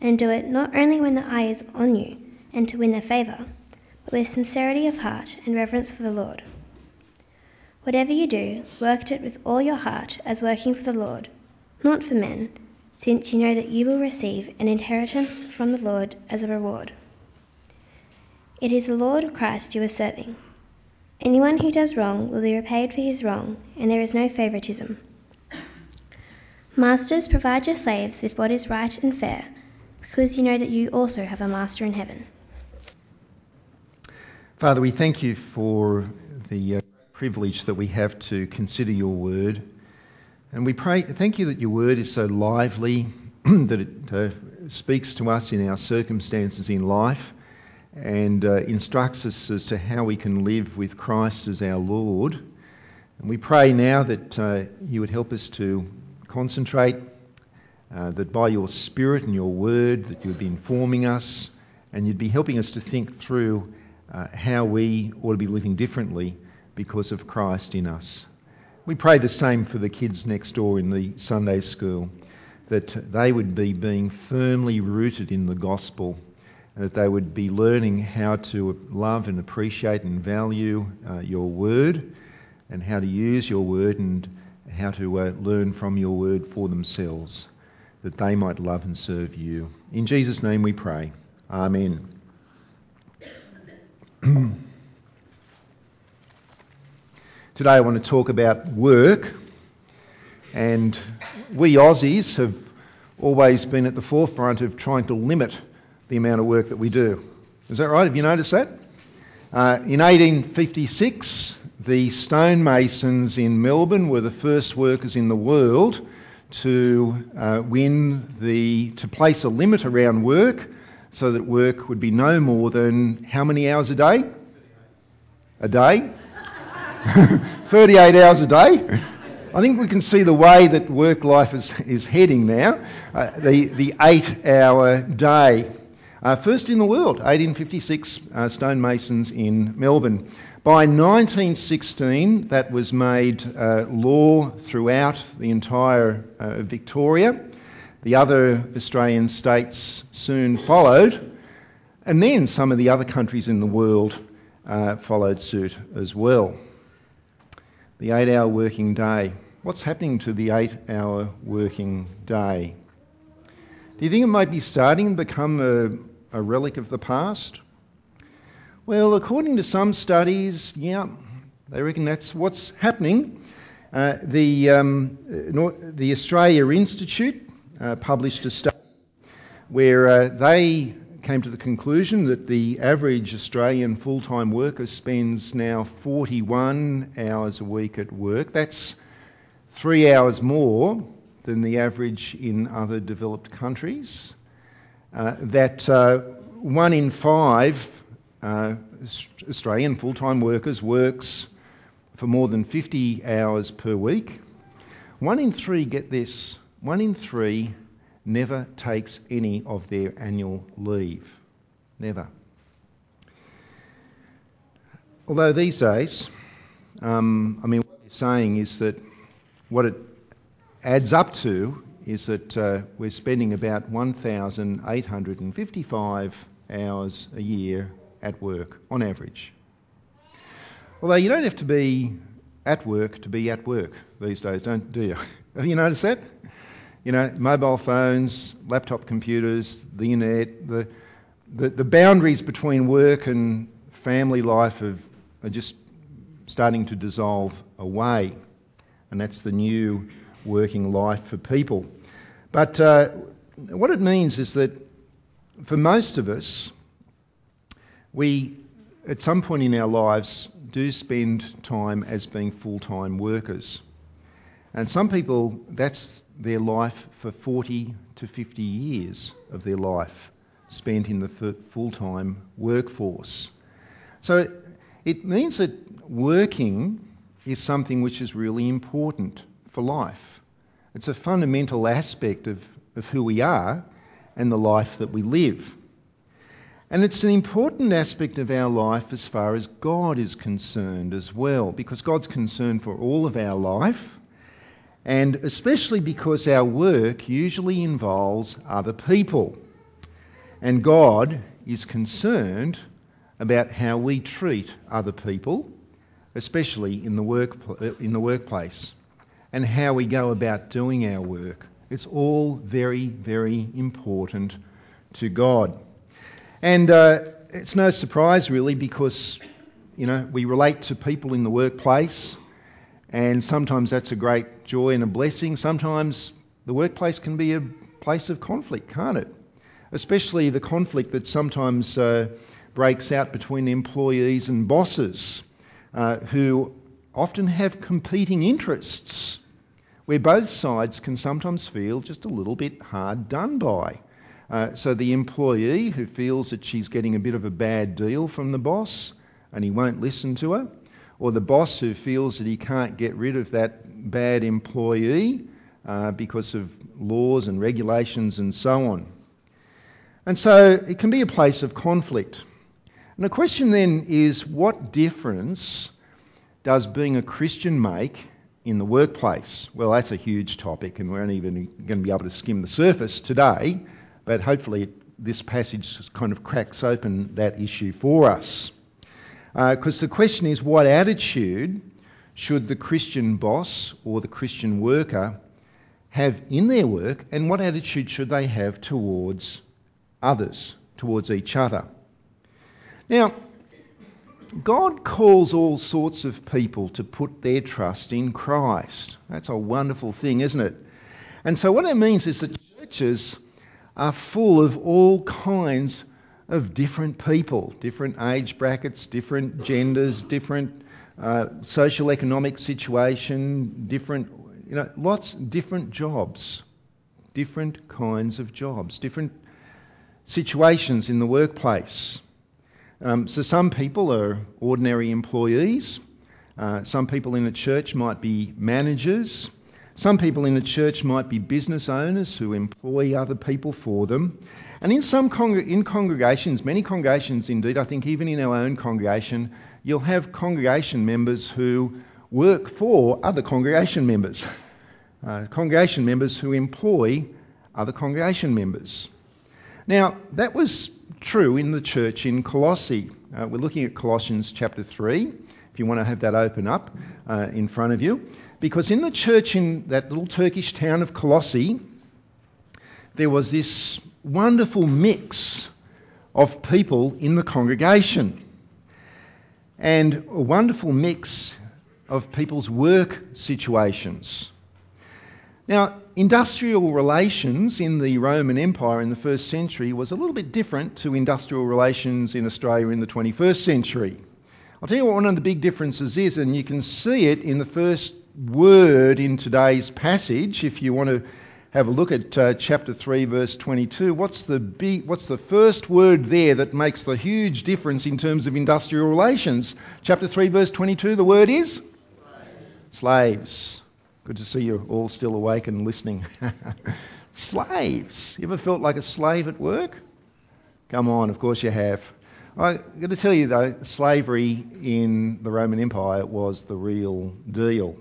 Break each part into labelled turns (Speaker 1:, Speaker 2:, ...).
Speaker 1: and do it not only when the eye is on you and to win their favour, but with sincerity of heart and reverence for the Lord. Whatever you do, work at it with all your heart as working for the Lord, not for men, since you know that you will receive an inheritance from the Lord as a reward. It is the Lord Christ you are serving. Anyone who does wrong will be repaid for his wrong, and there is no favouritism. Masters, provide your slaves with what is right and fair, because you know that you also have a master in heaven.
Speaker 2: Father, we thank you for the uh, privilege that we have to consider your word. And we pray, thank you that your word is so lively, that it uh, speaks to us in our circumstances in life and uh, instructs us as to how we can live with Christ as our Lord. And we pray now that uh, you would help us to concentrate, uh, that by your Spirit and your word, that you would be informing us and you'd be helping us to think through uh, how we ought to be living differently because of Christ in us. We pray the same for the kids next door in the Sunday school, that they would be being firmly rooted in the gospel that they would be learning how to love and appreciate and value uh, your word and how to use your word and how to uh, learn from your word for themselves, that they might love and serve you. In Jesus' name we pray. Amen. Today I want to talk about work, and we Aussies have always been at the forefront of trying to limit the amount of work that we do. Is that right? Have you noticed that? Uh, in 1856, the stonemasons in Melbourne were the first workers in the world to uh, win the to place a limit around work so that work would be no more than how many hours a day? A day? 38 hours a day. I think we can see the way that work life is, is heading now. Uh, the, the eight hour day. Uh, first in the world, 1856 uh, stonemasons in Melbourne. By 1916, that was made uh, law throughout the entire uh, Victoria. The other Australian states soon followed, and then some of the other countries in the world uh, followed suit as well. The eight hour working day. What's happening to the eight hour working day? Do you think it might be starting to become a a relic of the past? Well, according to some studies, yeah, they reckon that's what's happening. Uh, the, um, the Australia Institute uh, published a study where uh, they came to the conclusion that the average Australian full time worker spends now 41 hours a week at work. That's three hours more than the average in other developed countries. Uh, that uh, one in five uh, Australian full time workers works for more than 50 hours per week. One in three, get this, one in three never takes any of their annual leave. Never. Although these days, um, I mean, what they're saying is that what it adds up to is that uh, we're spending about 1,855 hours a year at work on average. Although you don't have to be at work to be at work these days, don't do you? Have you noticed that? You know, mobile phones, laptop computers, the internet, the, the, the boundaries between work and family life have, are just starting to dissolve away. And that's the new working life for people. But uh, what it means is that for most of us, we, at some point in our lives, do spend time as being full time workers. And some people, that's their life for 40 to 50 years of their life spent in the full time workforce. So it means that working is something which is really important for life. It's a fundamental aspect of, of who we are and the life that we live. And it's an important aspect of our life as far as God is concerned as well, because God's concerned for all of our life, and especially because our work usually involves other people. And God is concerned about how we treat other people, especially in the, work, in the workplace, and how we go about doing our work. It's all very, very important to God. And uh, it's no surprise, really, because you know we relate to people in the workplace, and sometimes that's a great joy and a blessing. Sometimes the workplace can be a place of conflict, can't it? Especially the conflict that sometimes uh, breaks out between employees and bosses uh, who often have competing interests, where both sides can sometimes feel just a little bit hard done by. Uh, so the employee who feels that she's getting a bit of a bad deal from the boss and he won't listen to her, or the boss who feels that he can't get rid of that bad employee uh, because of laws and regulations and so on. And so it can be a place of conflict. And the question then is what difference does being a Christian make in the workplace? Well, that's a huge topic, and we're only even going to be able to skim the surface today, but hopefully this passage kind of cracks open that issue for us. Because uh, the question is what attitude should the Christian boss or the Christian worker have in their work, and what attitude should they have towards others, towards each other? Now, God calls all sorts of people to put their trust in Christ. That's a wonderful thing, isn't it? And so, what that means is that churches are full of all kinds of different people, different age brackets, different genders, different uh, social economic situation, different, you know, lots different jobs, different kinds of jobs, different situations in the workplace. Um, so some people are ordinary employees. Uh, some people in a church might be managers. Some people in a church might be business owners who employ other people for them. And in some con- in congregations, many congregations indeed, I think even in our own congregation, you'll have congregation members who work for other congregation members. Uh, congregation members who employ other congregation members. Now, that was true in the church in Colossae. Uh, we're looking at Colossians chapter 3, if you want to have that open up uh, in front of you. Because in the church in that little Turkish town of Colossae, there was this wonderful mix of people in the congregation. And a wonderful mix of people's work situations. Now, industrial relations in the Roman Empire in the first century was a little bit different to industrial relations in Australia in the 21st century. I'll tell you what one of the big differences is, and you can see it in the first word in today's passage. If you want to have a look at uh, chapter 3, verse 22, what's the, what's the first word there that makes the huge difference in terms of industrial relations? Chapter 3, verse 22, the word is? Slaves. Slaves. Good to see you all still awake and listening. Slaves. You ever felt like a slave at work? Come on, of course you have. I'm going to tell you though, slavery in the Roman Empire was the real deal.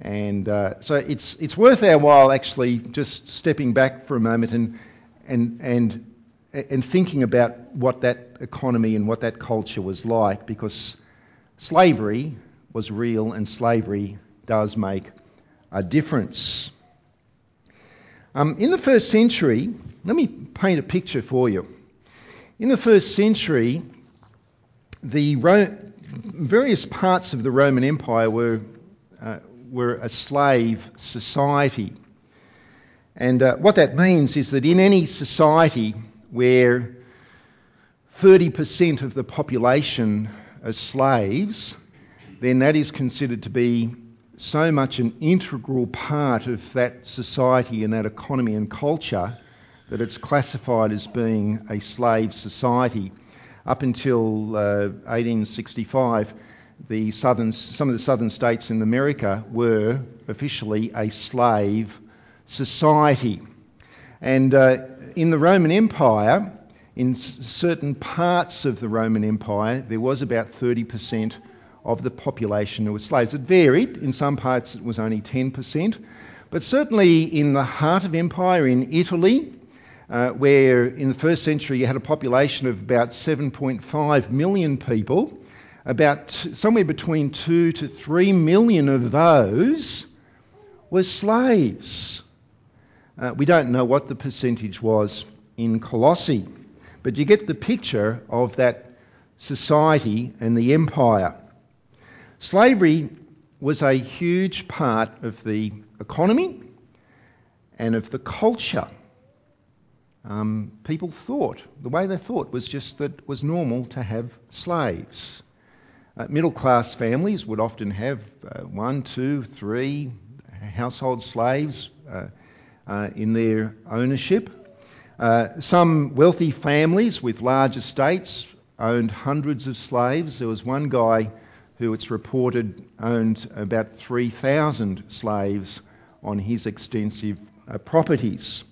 Speaker 2: And uh, so it's, it's worth our while actually just stepping back for a moment and, and, and, and thinking about what that economy and what that culture was like because slavery was real and slavery does make a difference. Um, in the first century, let me paint a picture for you. In the first century, the Ro- various parts of the Roman Empire were, uh, were a slave society. And uh, what that means is that in any society where 30% of the population are slaves, then that is considered to be so much an integral part of that society and that economy and culture that it's classified as being a slave society. Up until uh, 1865, the southern, some of the southern states in America were officially a slave society. And uh, in the Roman Empire, in certain parts of the Roman Empire, there was about 30% of the population who were slaves. It varied. In some parts, it was only 10%. But certainly in the heart of empire, in Italy, uh, where in the first century you had a population of about 7.5 million people, about somewhere between 2 to 3 million of those were slaves. Uh, we don't know what the percentage was in Colossae, but you get the picture of that society and the empire. Slavery was a huge part of the economy and of the culture. Um, people thought, the way they thought was just that it was normal to have slaves. Uh, middle class families would often have uh, one, two, three household slaves uh, in their ownership. Some wealthy families with large estates owned hundreds of slaves. There was one guy who it's reported owned about 3,000 slaves on his extensive uh, properties.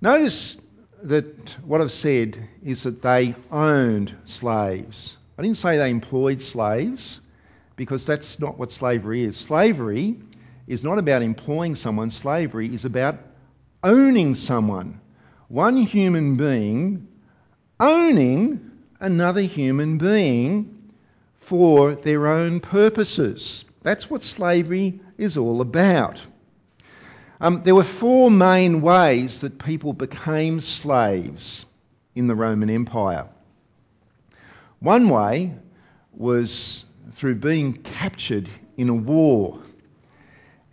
Speaker 2: Notice that what I've said is that they owned slaves. I didn't say they employed slaves because that's not what slavery is. Slavery is not about employing someone, slavery is about owning someone. One human being owning another human being for their own purposes. That's what slavery is all about. Um, there were four main ways that people became slaves in the Roman Empire. One way was through being captured in a war.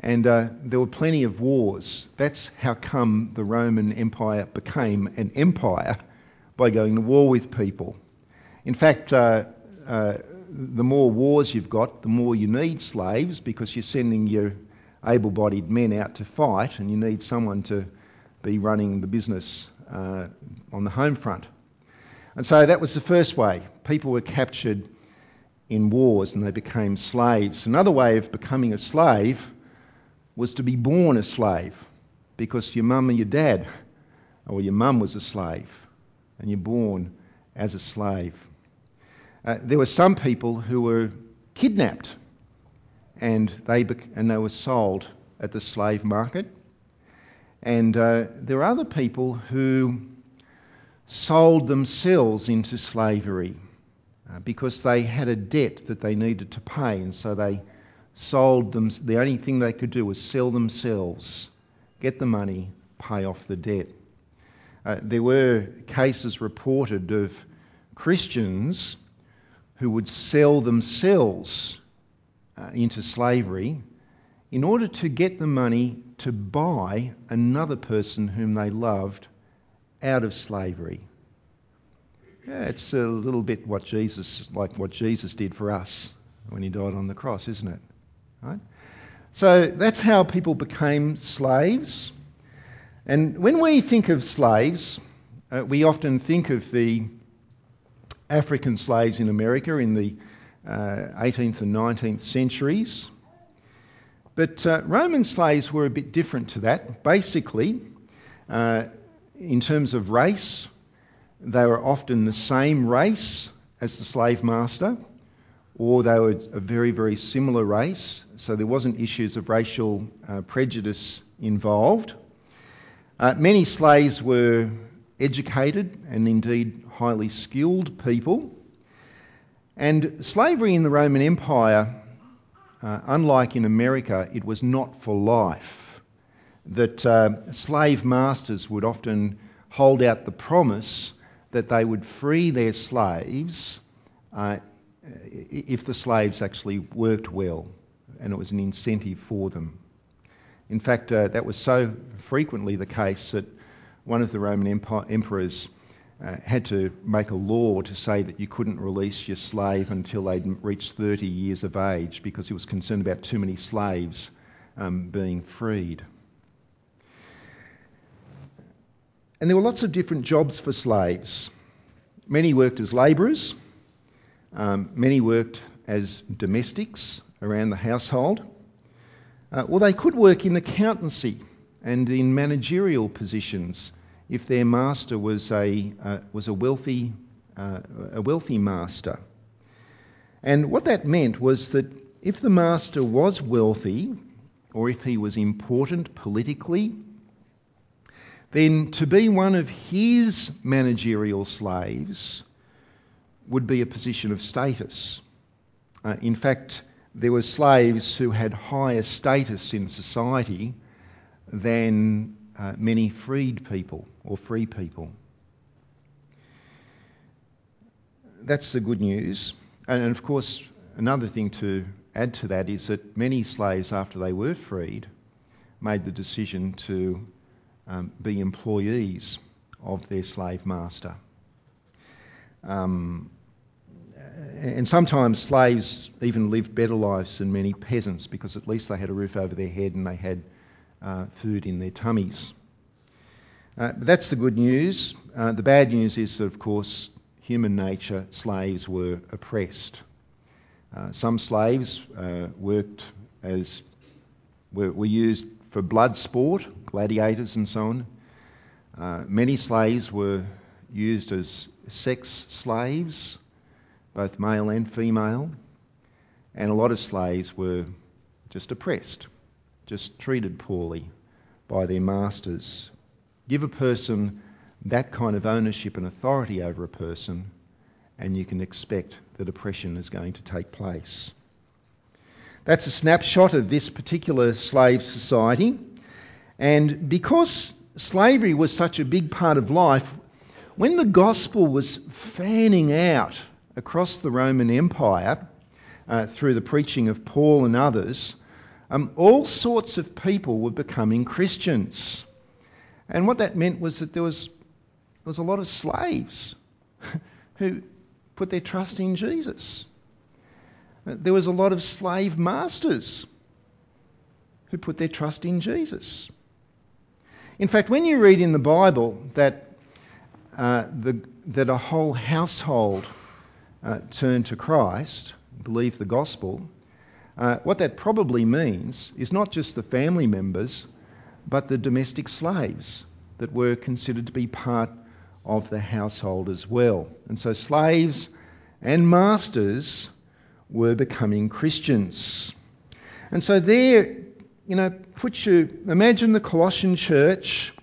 Speaker 2: And uh, there were plenty of wars. That's how come the Roman Empire became an empire by going to war with people. In fact, uh, uh, the more wars you've got, the more you need slaves because you're sending your able bodied men out to fight and you need someone to be running the business uh, on the home front. And so that was the first way. People were captured in wars and they became slaves. Another way of becoming a slave was to be born a slave because your mum and your dad, or your mum was a slave, and you're born as a slave. Uh, there were some people who were kidnapped and they, and they were sold at the slave market. And uh, there were other people who sold themselves into slavery uh, because they had a debt that they needed to pay, and so they sold them. The only thing they could do was sell themselves, get the money, pay off the debt. Uh, there were cases reported of Christians who would sell themselves uh, into slavery in order to get the money to buy another person whom they loved out of slavery. Yeah, it's a little bit what Jesus, like what Jesus did for us when he died on the cross, isn't it? Right? So that's how people became slaves. And when we think of slaves, uh, we often think of the African slaves in America in the uh, 18th and 19th centuries. But uh, Roman slaves were a bit different to that. Basically, uh, in terms of race, they were often the same race as the slave master, or they were a very, very similar race, so there wasn't issues of racial uh, prejudice involved. Uh, many slaves were educated and indeed highly skilled people. And slavery in the Roman Empire, uh, unlike in America, it was not for life. That uh, slave masters would often hold out the promise that they would free their slaves uh, if the slaves actually worked well, and it was an incentive for them. In fact, uh, that was so frequently the case that one of the Roman emperors uh, had to make a law to say that you couldn't release your slave until they'd reached 30 years of age because he was concerned about too many slaves um, being freed. And there were lots of different jobs for slaves. Many worked as labourers, um, many worked as domestics around the household. Uh, well, they could work in accountancy and in managerial positions if their master was a, uh, was a, wealthy, uh, a wealthy master. And what that meant was that if the master was wealthy, or if he was important politically, then to be one of his managerial slaves would be a position of status. Uh, in fact, there were slaves who had higher status in society than uh, many freed people or free people. That's the good news. And of course, another thing to add to that is that many slaves, after they were freed, made the decision to um, be employees of their slave master. Um, and sometimes slaves even lived better lives than many peasants because at least they had a roof over their head and they had uh, food in their tummies. Uh, that's the good news. Uh, the bad news is that, of course, human nature, slaves were oppressed. Uh, some slaves uh, worked as were, were, used for blood sport, gladiators and so on. Uh, many slaves were used as sex slaves, both male and female, and a lot of slaves were just oppressed just treated poorly by their masters. Give a person that kind of ownership and authority over a person, and you can expect that oppression is going to take place. That's a snapshot of this particular slave society. And because slavery was such a big part of life, when the gospel was fanning out across the Roman Empire uh, through the preaching of Paul and others, um, all sorts of people were becoming Christians. And what that meant was that there was, there was a lot of slaves who put their trust in Jesus. There was a lot of slave masters who put their trust in Jesus. In fact, when you read in the Bible that, uh, the, that a whole household uh, turned to Christ, believed the gospel, uh, what that probably means is not just the family members, but the domestic slaves that were considered to be part of the household as well. And so slaves and masters were becoming Christians. And so there, you know, put you, imagine the Colossian church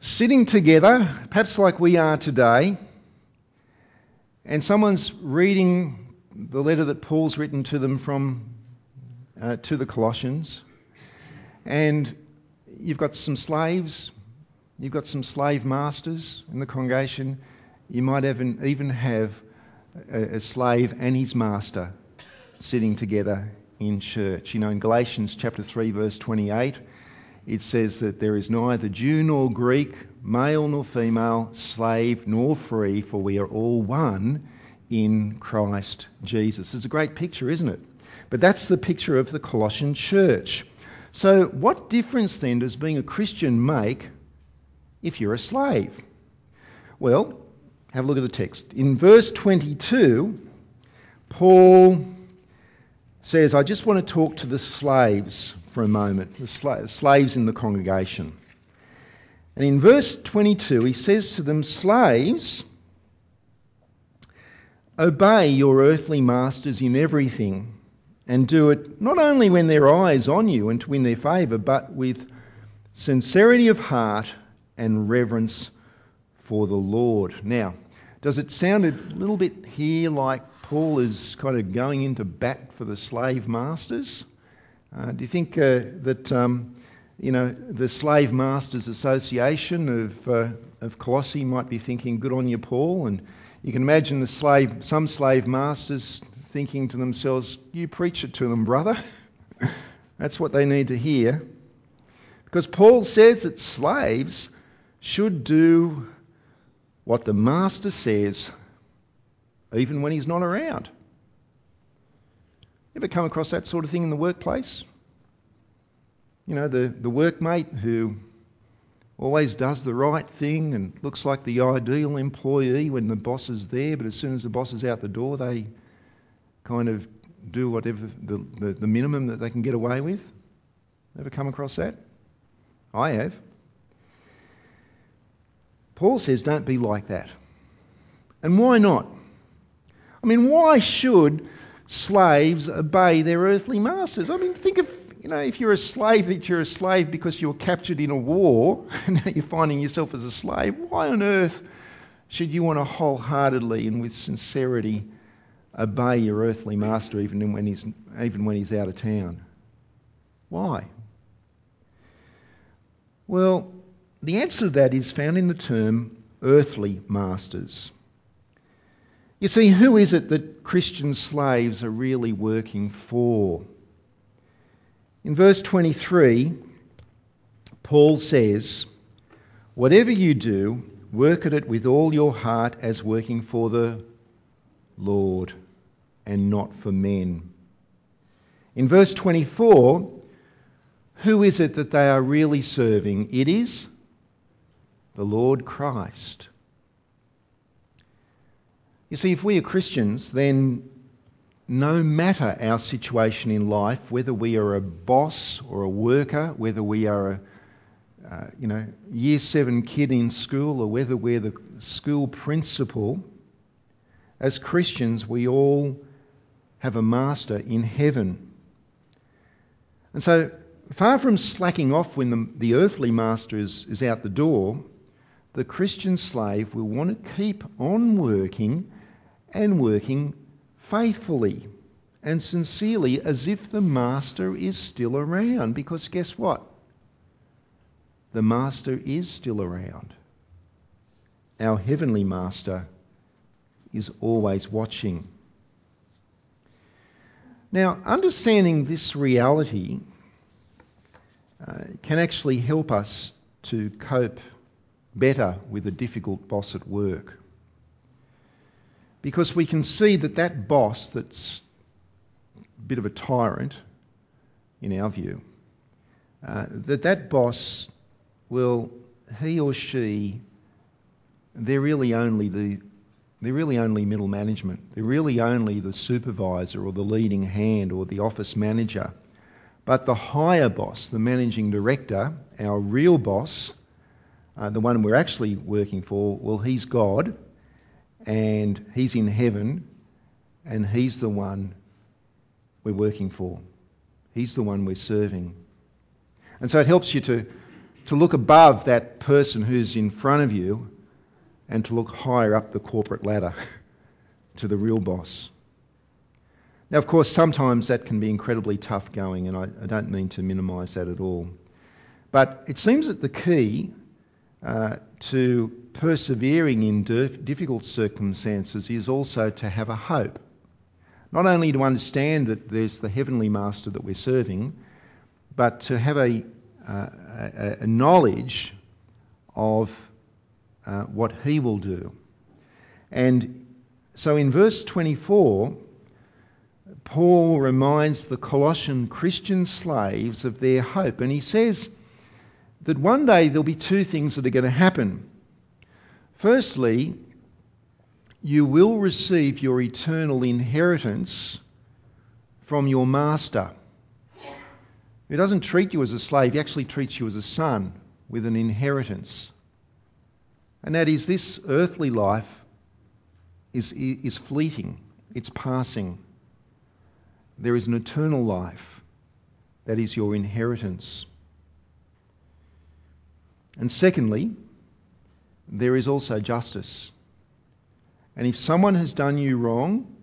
Speaker 2: sitting together, perhaps like we are today, and someone's reading the letter that Paul's written to them from uh, to the Colossians, and you've got some slaves, you've got some slave masters in the congregation. You might even even have a, slave and his master sitting together in church. You know, in Galatians chapter three, verse twenty-eight, it says that there is neither Jew nor Greek, male nor female, slave nor free, for we are all one in Christ Jesus. It's a great picture, isn't it? But that's the picture of the Colossian church. So, what difference then does being a Christian make if you're a slave? Well, have a look at the text. In verse 22, Paul says, I just want to talk to the slaves for a moment, the sla- slaves in the congregation. And in verse 22, he says to them, Slaves, Obey your earthly masters in everything, and do it not only when their eye is on you and to win their favour, but with sincerity of heart and reverence for the Lord. Now, does it sound a little bit here like Paul is kind of going into bat for the slave masters? Uh, do you think uh, that um, you know the Slave Masters Association of uh, of Colossae might be thinking, "Good on you, Paul," and you can imagine the slave, some slave masters thinking to themselves, You preach it to them, brother. That's what they need to hear. Because Paul says that slaves should do what the master says even when he's not around. Ever come across that sort of thing in the workplace? You know, the, the workmate who always does the right thing and looks like the ideal employee when the boss is there, but as soon as the boss is out the door, they kind of do whatever the, the, the minimum that they can get away with. Ever come across that? I have. Paul says, don't be like that. And why not? I mean, why should slaves obey their earthly masters? I mean, think of, you know, if you're a slave, that you're a slave because you were captured in a war, and now you're finding yourself as a slave, why on earth should you want to wholeheartedly and with sincerity obey your earthly master even when he's, even when he's out of town? Why? Well, the answer to that is found in the term earthly masters. You see, who is it that Christian slaves are really working for? In verse 23, Paul says, Whatever you do, work at it with all your heart as working for the Lord and not for men. In verse 24, who is it that they are really serving? It is the Lord Christ. You see, if we are Christians, then no matter our situation in life, whether we are a boss or a worker, whether we are a uh, you know, year seven kid in school or whether we're the school principal, as Christians, we all have a master in heaven. And so, far from slacking off when the, the earthly master is, is out the door, the Christian slave will want to keep on working and working faithfully and sincerely as if the master is still around. Because guess what? The master is still around. Our heavenly master is always watching. Now, understanding this reality uh, can actually help us to cope better with a difficult boss at work because we can see that that boss that's a bit of a tyrant, in our view, uh, that that boss will, he or she, they're really only the they're really only middle management. They're really only the supervisor or the leading hand or the office manager. But the higher boss, the managing director, our real boss, uh, the one we're actually working for, well, he's God and He's in heaven, and He's the one we're working for. He's the one we're serving. And so it helps you to, to look above that person who's in front of you and to look higher up the corporate ladder to the real boss. Now, of course, sometimes that can be incredibly tough going, and I, I don't mean to minimise that at all. But it seems that the key uh, to persevering in difficult circumstances is also to have a hope. Not only to understand that there's the heavenly master that we're serving, but to have a, uh, a, a knowledge of uh, what he will do. And so in verse 24, Paul reminds the Colossian Christian slaves of their hope. And he says that one day there'll be two things that are going to happen. Firstly, you will receive your eternal inheritance from your master. He doesn't treat you as a slave, he actually treats you as a son with an inheritance. And that is, this earthly life is, is fleeting, it's passing. There is an eternal life that is your inheritance. And secondly, there is also justice. And if someone has done you wrong,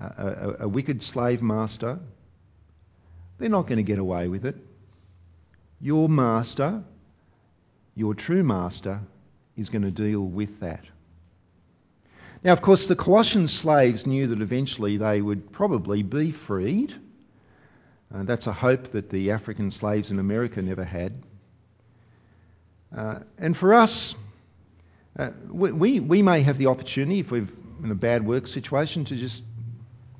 Speaker 2: a, a, a wicked slave master, they're not going to get away with it. Your master, your true master, is going to deal with that. Now, of course, the Colossian slaves knew that eventually they would probably be freed. Uh, that's a hope that the African slaves in America never had. Uh, and for us, uh, we, we may have the opportunity, if we're in a bad work situation, to just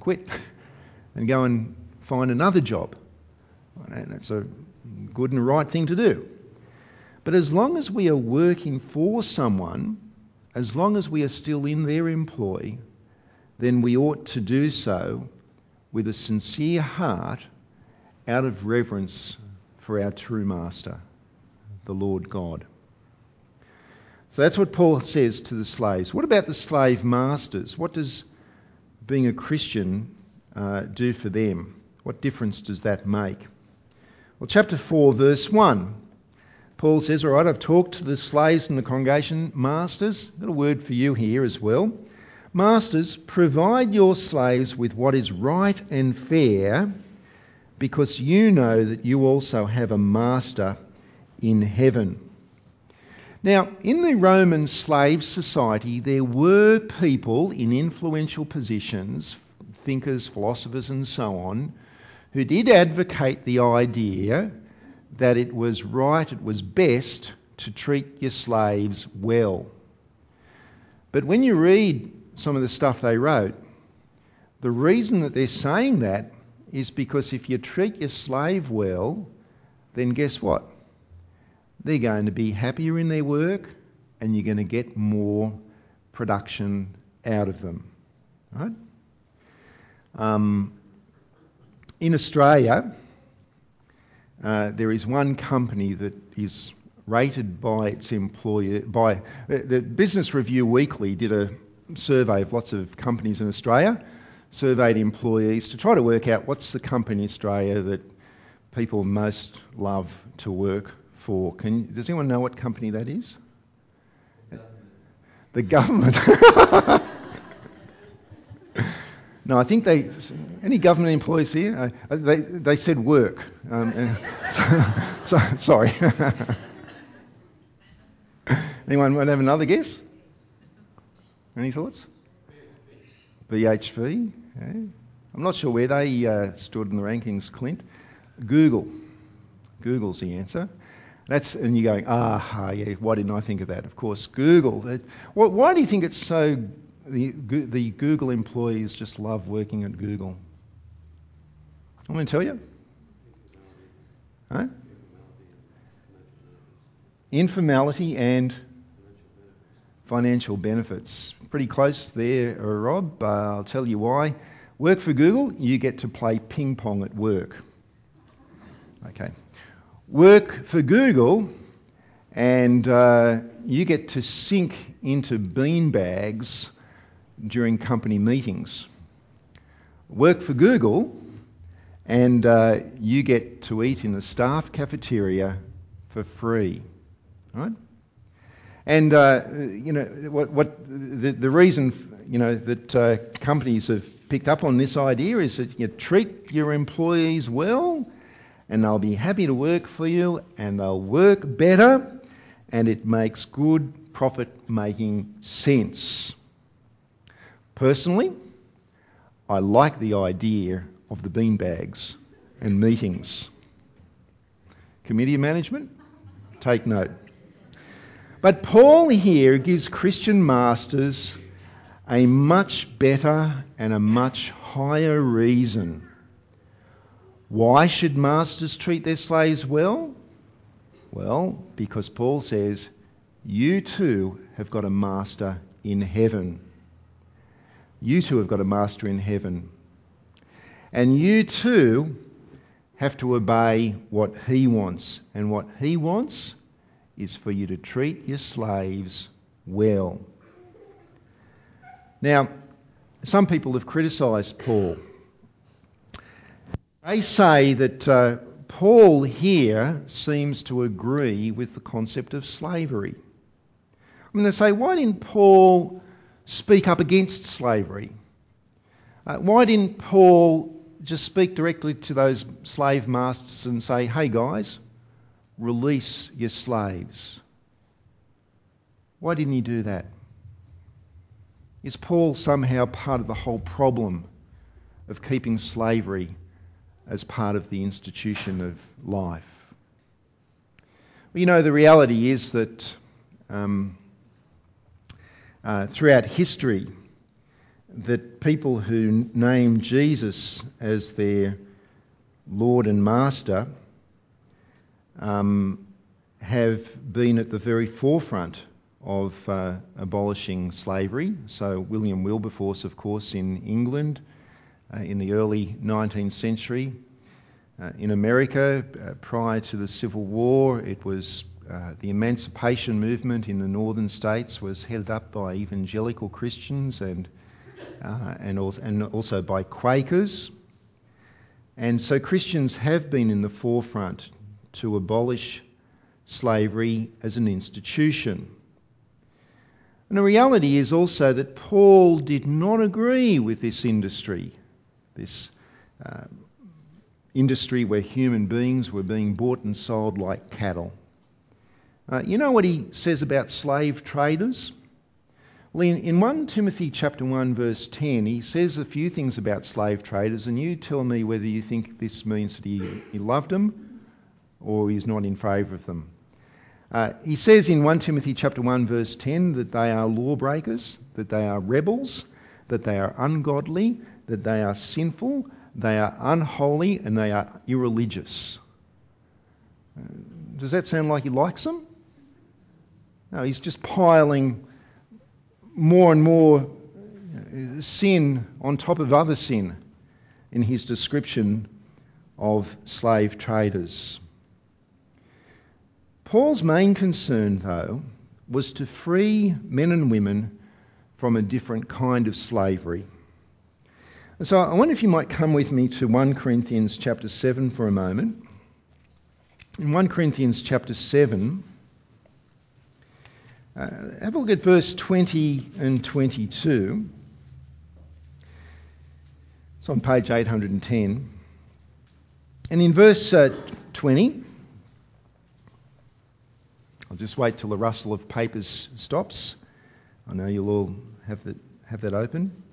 Speaker 2: quit and go and find another job. And that's a good and right thing to do. But as long as we are working for someone, as long as we are still in their employ, then we ought to do so with a sincere heart out of reverence for our true master, the Lord God. So that's what Paul says to the slaves. What about the slave masters? What does being a Christian uh, do for them? What difference does that make? Well, chapter 4, verse 1, Paul says, All right, I've talked to the slaves in the congregation. Masters, got a word for you here as well. Masters, provide your slaves with what is right and fair, because you know that you also have a master in heaven. Now, in the Roman slave society, there were people in influential positions, thinkers, philosophers, and so on, who did advocate the idea that it was right, it was best to treat your slaves well. But when you read some of the stuff they wrote, the reason that they're saying that is because if you treat your slave well, then guess what? They're going to be happier in their work and you're going to get more production out of them. Right? Um, in Australia, uh, there is one company that is rated by its employer by uh, the Business Review Weekly did a survey of lots of companies in Australia, surveyed employees to try to work out what's the company in Australia that people most love to work for. Can, does anyone know what company that is? The government. No, I think they. Any government employees here? Uh, they, they said work. Um, so, so, sorry. Anyone want to have another guess? Any thoughts? BHP. Yeah. I'm not sure where they uh, stood in the rankings, Clint. Google. Google's the answer. That's and you're going, ah, yeah. Why didn't I think of that? Of course, Google. Why do you think it's so the, Google employees just love working at Google. I'm going to tell you. Huh? Informality and financial benefits. Pretty close there, Rob. Uh, I'll tell you why. Work for Google, you get to play ping pong at work. Okay. Work for Google, and uh, you get to sink into bean bags during company meetings. Work for Google, and uh, you get to eat in the staff cafeteria for free, right? And uh, you know what? what the, the, reason you know that uh, companies have picked up on this idea is that you treat your employees well, and they'll be happy to work for you, and they'll work better, and it makes good profit-making sense. Personally, I like the idea of the beanbags and meetings. Committee management, take note. But Paul here gives Christian masters a much better and a much higher reason. Why should masters treat their slaves well? Well, because Paul says, You too have got a master in heaven. You too have got a master in heaven. And you too have to obey what he wants. And what he wants is for you to treat your slaves well. Now, some people have criticised Paul. They say that uh, Paul here seems to agree with the concept of slavery. I mean, they say, why didn't Paul speak up against slavery? Uh, why didn't Paul just speak directly to those slave masters and say, hey guys, release your slaves? Why didn't he do that? Is Paul somehow part of the whole problem of keeping slavery as part of the institution of life? You know, the reality is that um, uh, throughout history, that people who name Jesus as their Lord and Master um, have been at the very forefront of uh, abolishing slavery. So, William Wilberforce, of course, in England in the early 19th century. Uh, in America, uh, prior to the Civil War, it was uh, the emancipation movement in the northern states was headed up by evangelical Christians and, uh, and, also, and also by Quakers. And so Christians have been in the forefront to abolish slavery as an institution. And the reality is also that Paul did not agree with this industry, this uh, industry where human beings were being bought and sold like cattle. Uh, you know what he says about slave traders? Well, in, in 1 Timothy chapter 1 verse 10, he says a few things about slave traders, and you tell me whether you think this means that he, he loved them or he's not in favour of them. Uh, he says in 1 Timothy chapter 1 verse 10 that they are lawbreakers, that they are rebels, that they are ungodly, that they are sinful, they are unholy, and they are irreligious. Uh, does that sound like he likes them? No, he's just piling more and more sin on top of other sin in his description of slave traders. Paul's main concern, though, was to free men and women from a different kind of slavery. And so I wonder if you might come with me to 1 Corinthians chapter 7 for a moment. In 1 Corinthians chapter 7, uh, have a look at verse 20 and 22. It's on page 810. And in verse uh, 20, I'll just wait till the rustle of papers stops. I know you'll all have that, have that open.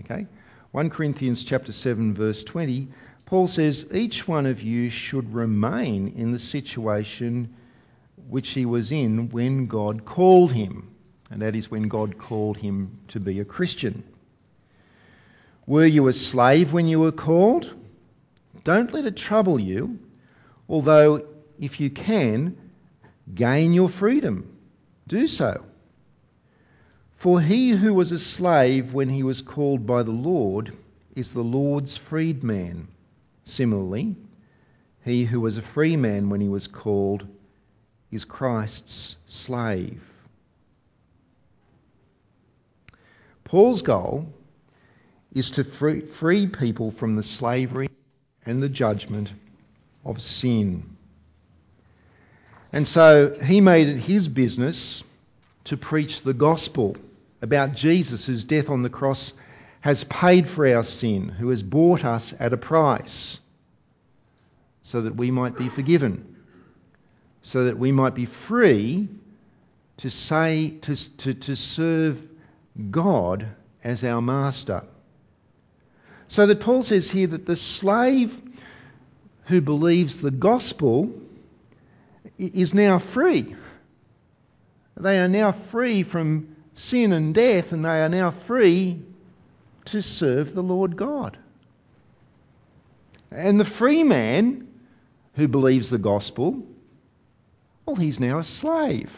Speaker 2: Okay. 1 Corinthians chapter 7 verse 20, Paul says, Each one of you should remain in the situation which he was in when God called him, and that is when God called him to be a Christian. Were you a slave when you were called? Don't let it trouble you, although if you can, gain your freedom. Do so. For he who was a slave when he was called by the Lord is the Lord's freedman. Similarly, he who was a free man when he was called is Christ's slave. Paul's goal is to free, free people from the slavery and the judgment of sin. And so he made it his business to preach the gospel about Jesus, whose death on the cross has paid for our sin, who has bought us at a price so that we might be forgiven so that we might be free to say to, to, to serve God as our master. So that Paul says here that the slave who believes the gospel is now free. They are now free from sin and death, and they are now free to serve the Lord God. And the free man who believes the gospel well, he's now a slave.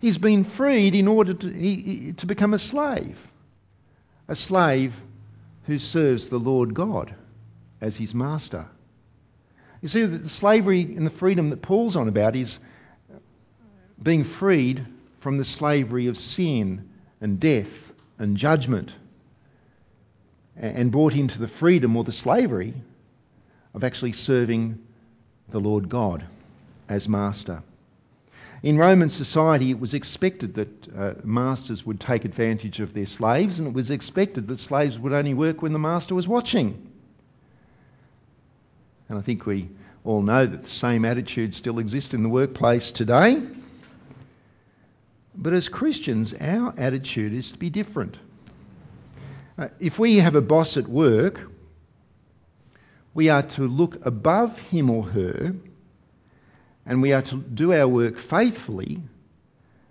Speaker 2: He's been freed in order to, he, to become a slave. A slave who serves the Lord God as his master. You see, the slavery and the freedom that Paul's on about is being freed from the slavery of sin and death and judgment and brought into the freedom or the slavery of actually serving the Lord God as master. In Roman society, it was expected that uh, masters would take advantage of their slaves, and it was expected that slaves would only work when the master was watching. And I think we all know that the same attitudes still exist in the workplace today. But as Christians, our attitude is to be different. Uh, if we have a boss at work, we are to look above him or her And we are to do our work faithfully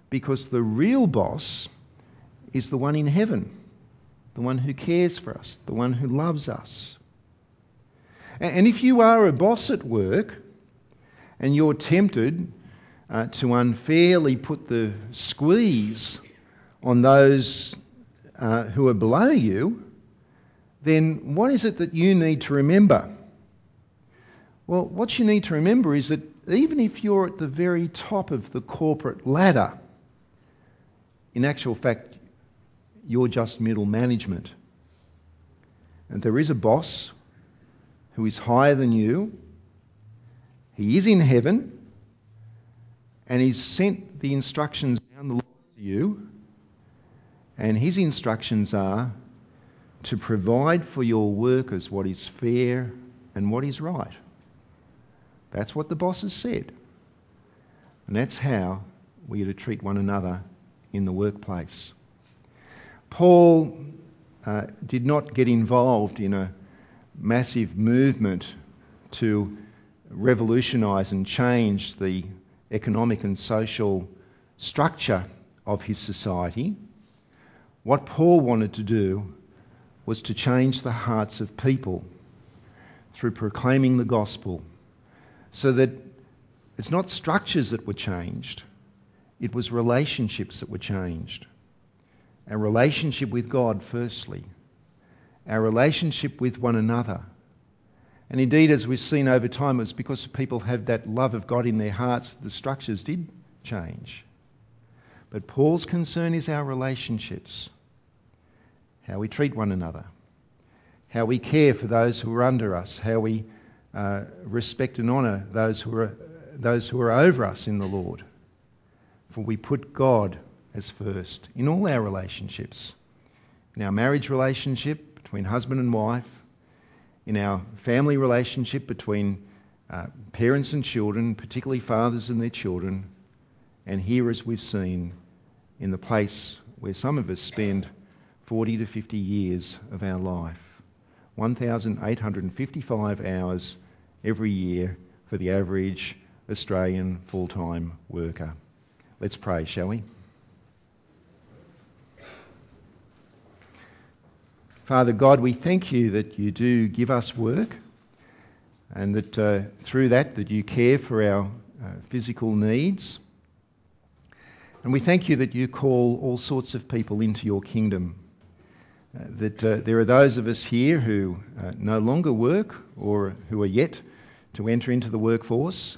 Speaker 2: because the real boss is the one in heaven, the one who cares for us, the one who loves us. And if you are a boss at work and you're tempted uh, to unfairly put the squeeze on those uh, who are below you, then what is it that you need to remember? Well, what you need to remember is that even if you're at the very top of the corporate ladder, in actual fact, you're just middle management. And there is a boss who is higher than you. He is in heaven and he's sent the instructions down the line to you. And his instructions are to provide for your workers what is fair and what is right. That's what the boss has said. And that's how we are to treat one another in the workplace. Paul uh, did not get involved in a massive movement to revolutionise and change the economic and social structure of his society. What Paul wanted to do was to change the hearts of people through proclaiming the gospel so that it's not structures that were changed, it was relationships that were changed. Our relationship with God, firstly, our relationship with one another. And indeed, as we've seen over time, it's because people have that love of God in their hearts, the structures did change. But Paul's concern is our relationships, how we treat one another, how we care for those who are under us, how we uh, respect and honour those who are those who are over us in the Lord. For we put God as first in all our relationships. In our marriage relationship between husband and wife, in our family relationship between uh, parents and children, particularly fathers and their children, and here, as we've seen, in the place where some of us spend 40 to 50 years of our life. 1,855 hours every year for the average Australian full time worker. Let's pray, shall we? Father God, we thank you that you do give us work and that uh, through that that you care for our uh, physical needs. And we thank you that you call all sorts of people into your kingdom. Uh, that uh, there are those of us here who uh, no longer work or who are yet to enter into the workforce.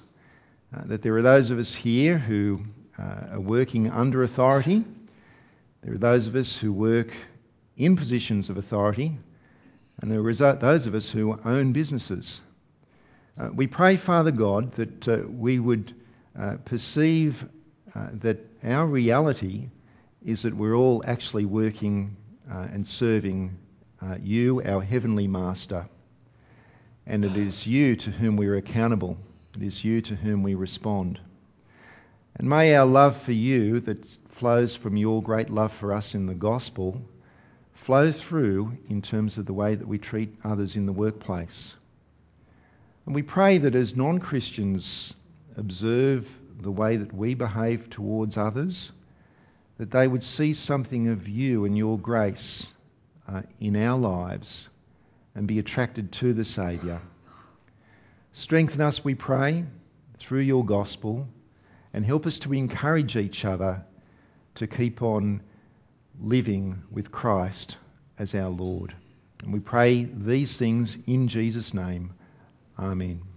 Speaker 2: Uh, that there are those of us here who are working under authority. There are those of us who work in positions of authority. And there are those of us who own businesses. Uh, we pray, Father God, that uh, we would uh, perceive uh, that our reality is that we're all actually working uh, and serving uh, you, our Heavenly Master. And it is you to whom we are accountable. It is you to whom we respond. And may our love for you, that flows from your great love for us in the gospel, flow through in terms of the way that we treat others in the workplace. And we pray that as non Christians observe the way that we behave towards others, that they would see something of you and your grace uh, in our lives and be attracted to the Saviour. Strengthen us, we pray, through your gospel and help us to encourage each other to keep on living with Christ as our Lord. And we pray these things in Jesus' name. Amen.